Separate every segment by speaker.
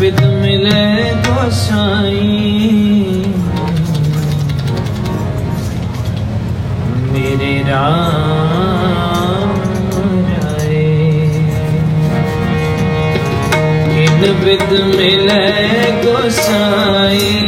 Speaker 1: बिद मिले गोसाई मेरे राम बिद मिले गोसाई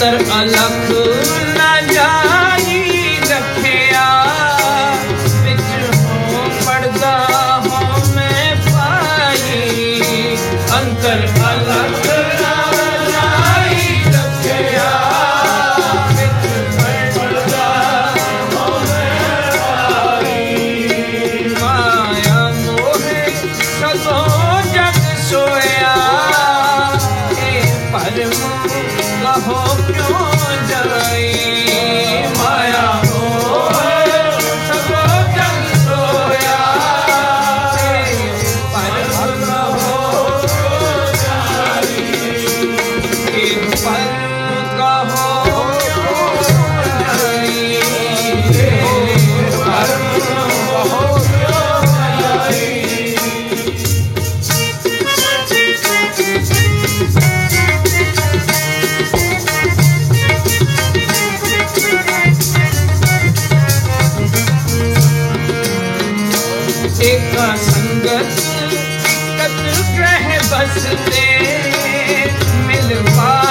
Speaker 1: ਅਸਰ ਅਲਖ ਏਕਾ ਸੰਗਤ ਕਤ ਗ੍ਰਹਿ ਬਸਤੇ ਮਿਲਵਾ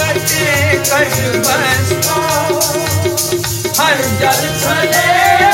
Speaker 1: कटे कट बसो हर जल छले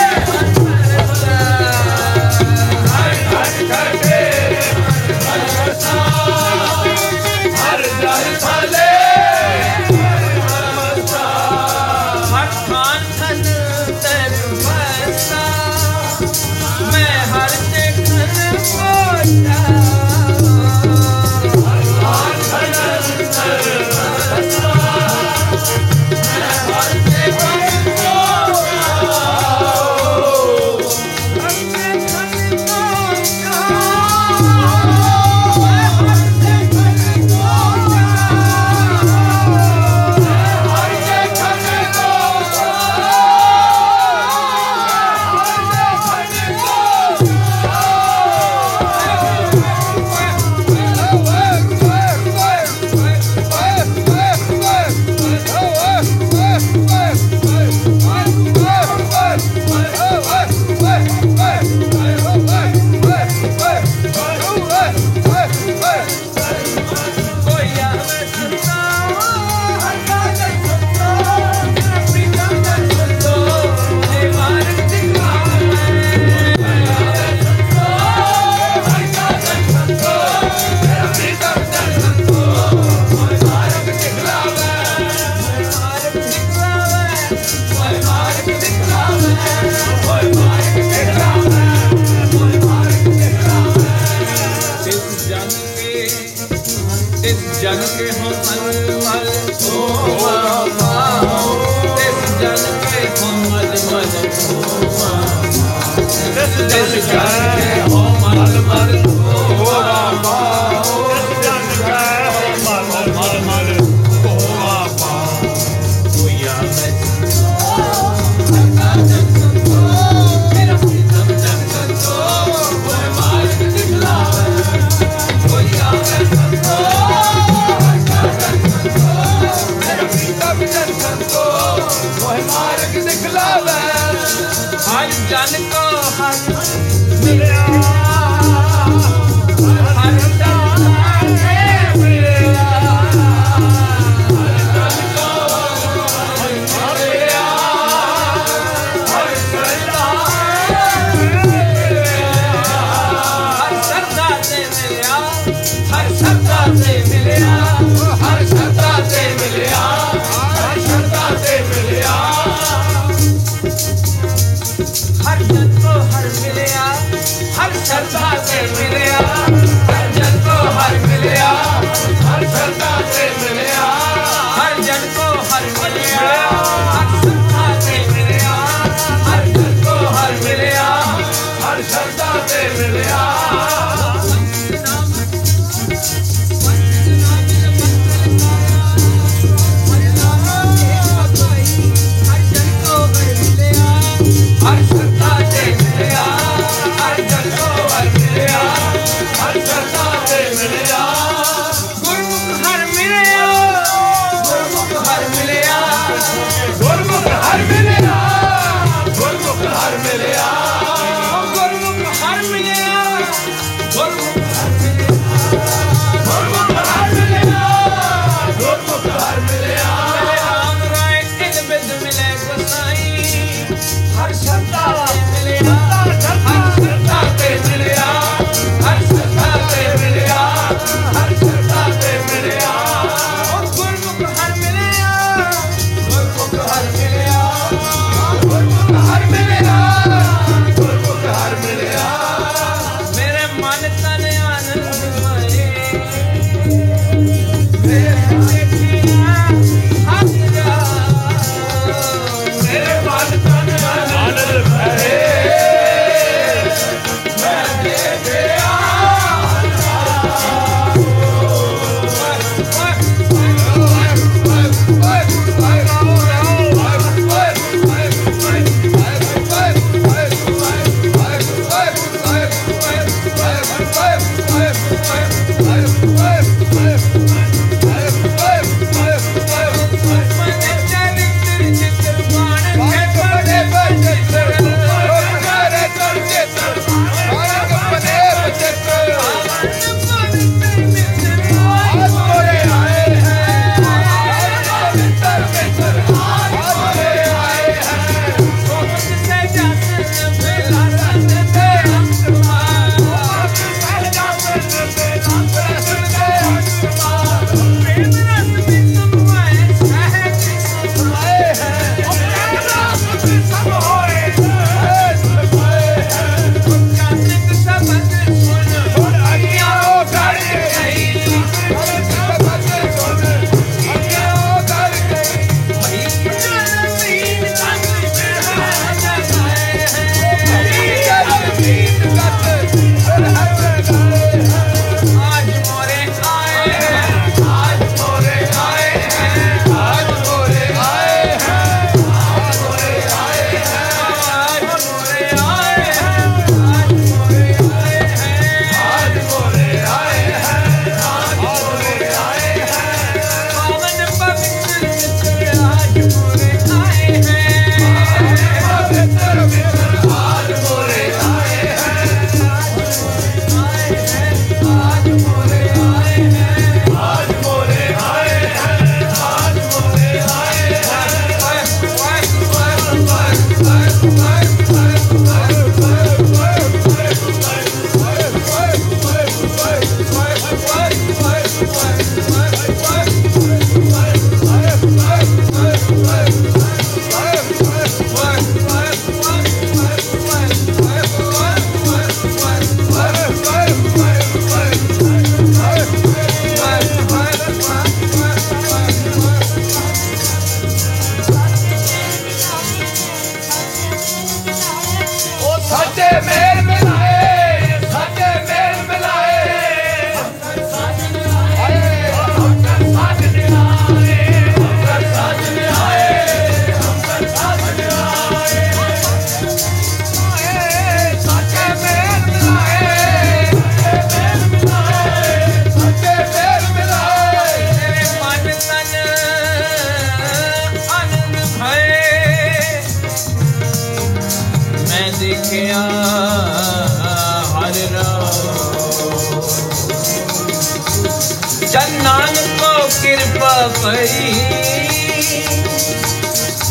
Speaker 1: ਜਨ ਨਾਨਕ ਕੋ ਕਿਰਪਾ ਭਈ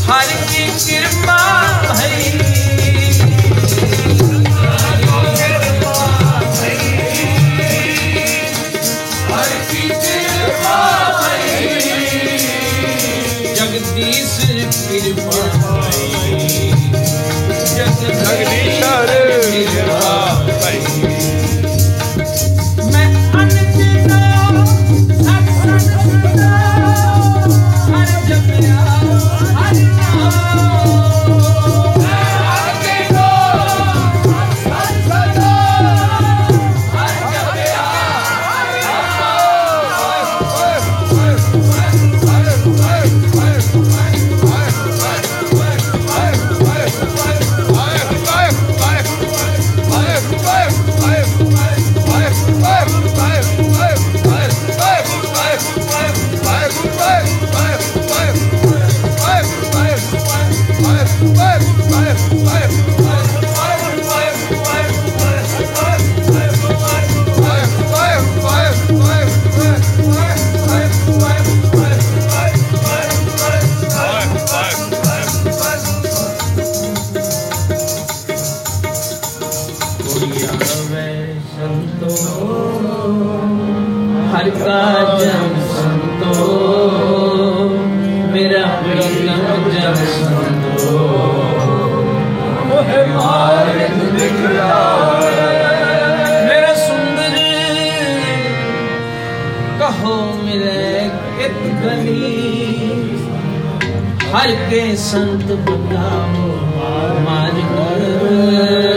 Speaker 1: ਹਰ ਕੀ ਕਿਰਪਾ ਹਰ ਕਾਜਮ ਸੰਤੋ। ਮੇਰਾ ਪ੍ਰੀਤਮ ਜਨ ਸੰਤੋ। ਮੋਹਿ ਮਾਰੇ ਨਿਕਲਾ। ਮੇਰਾ ਸੁੰਦਰ ਕਹੋ ਮਿਲੇ
Speaker 2: ਕਿਤ
Speaker 1: ਗਲੀ ਹਰ
Speaker 3: ਕੇ ਸੰਤ
Speaker 1: ਬਤਾਓ ਮਾਰ ਗੁਰ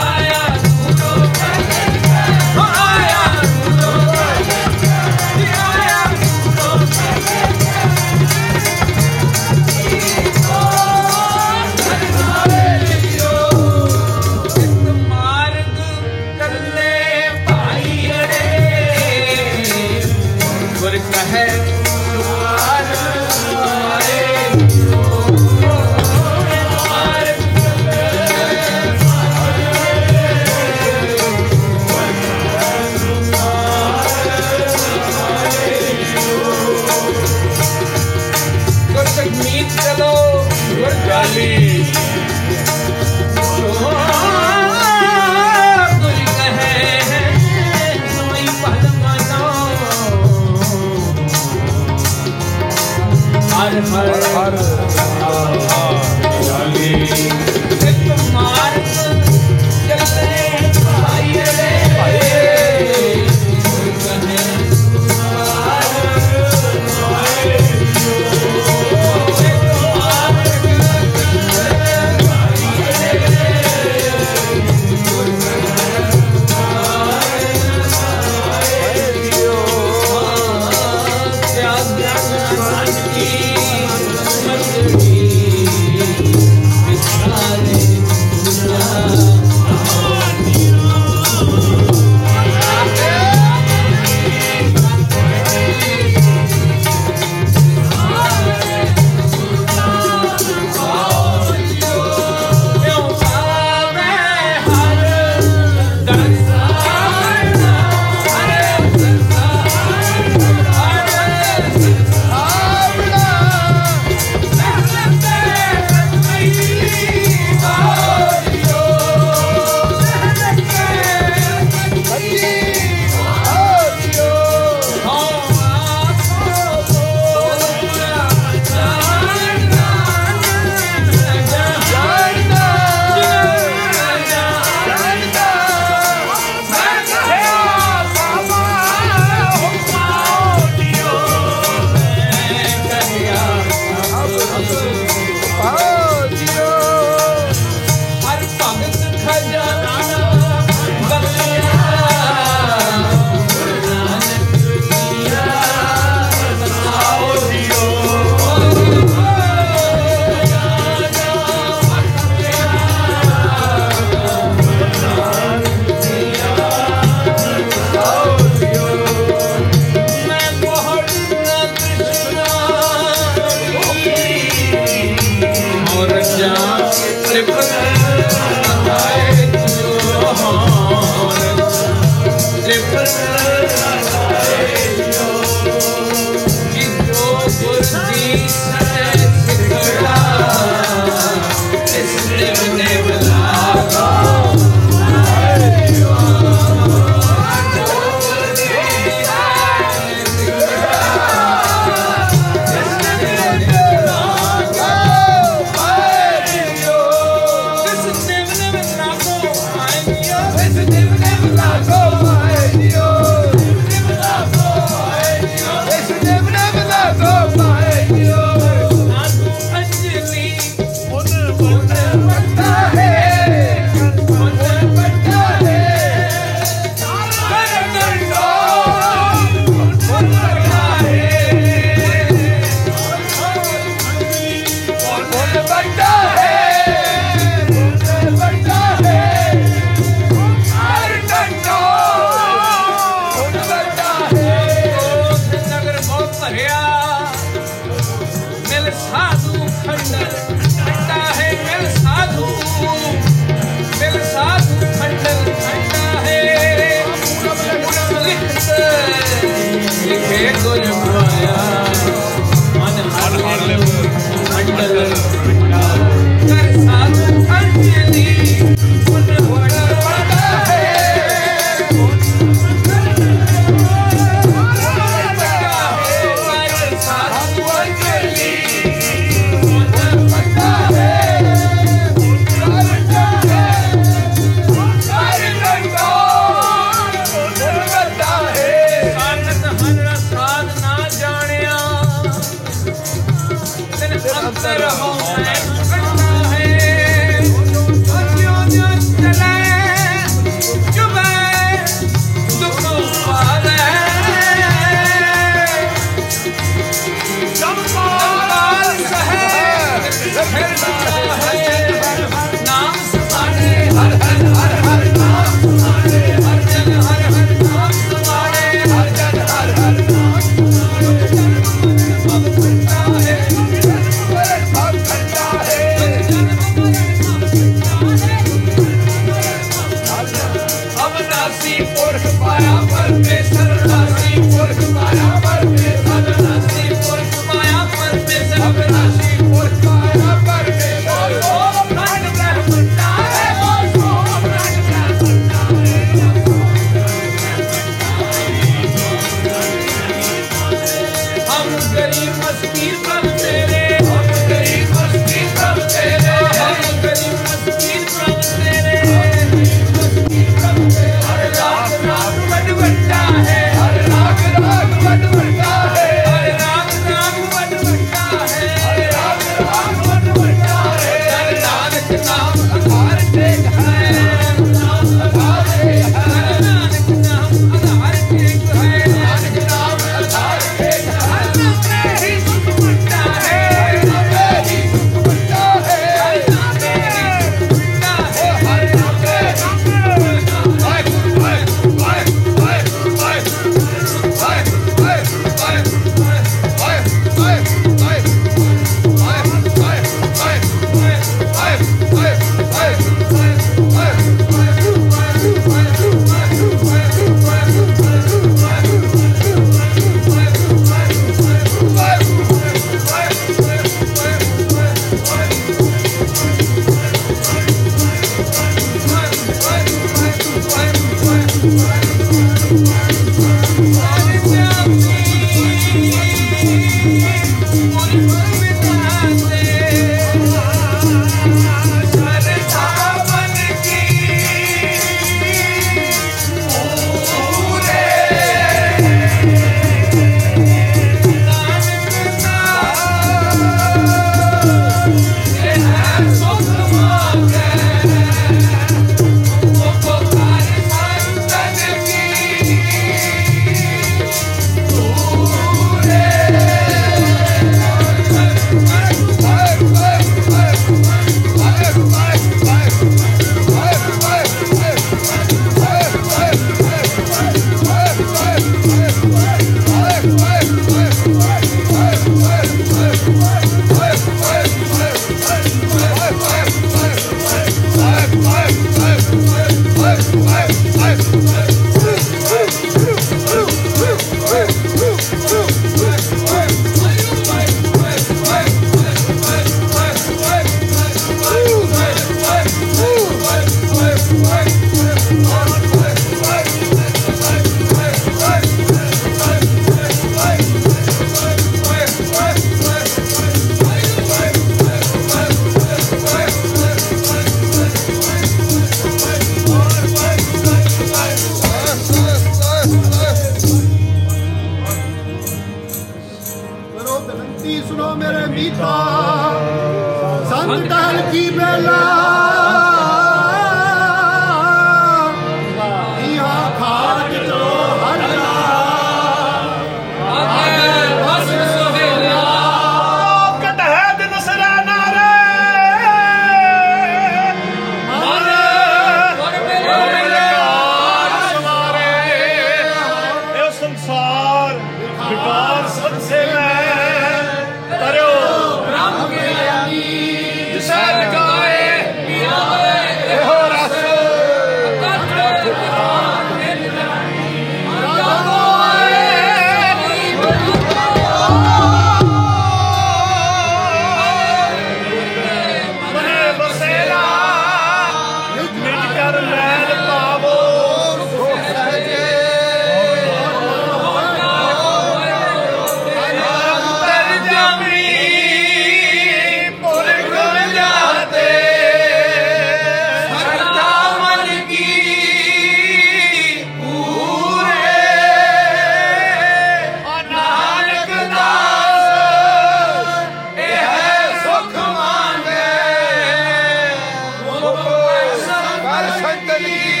Speaker 3: the Catalina.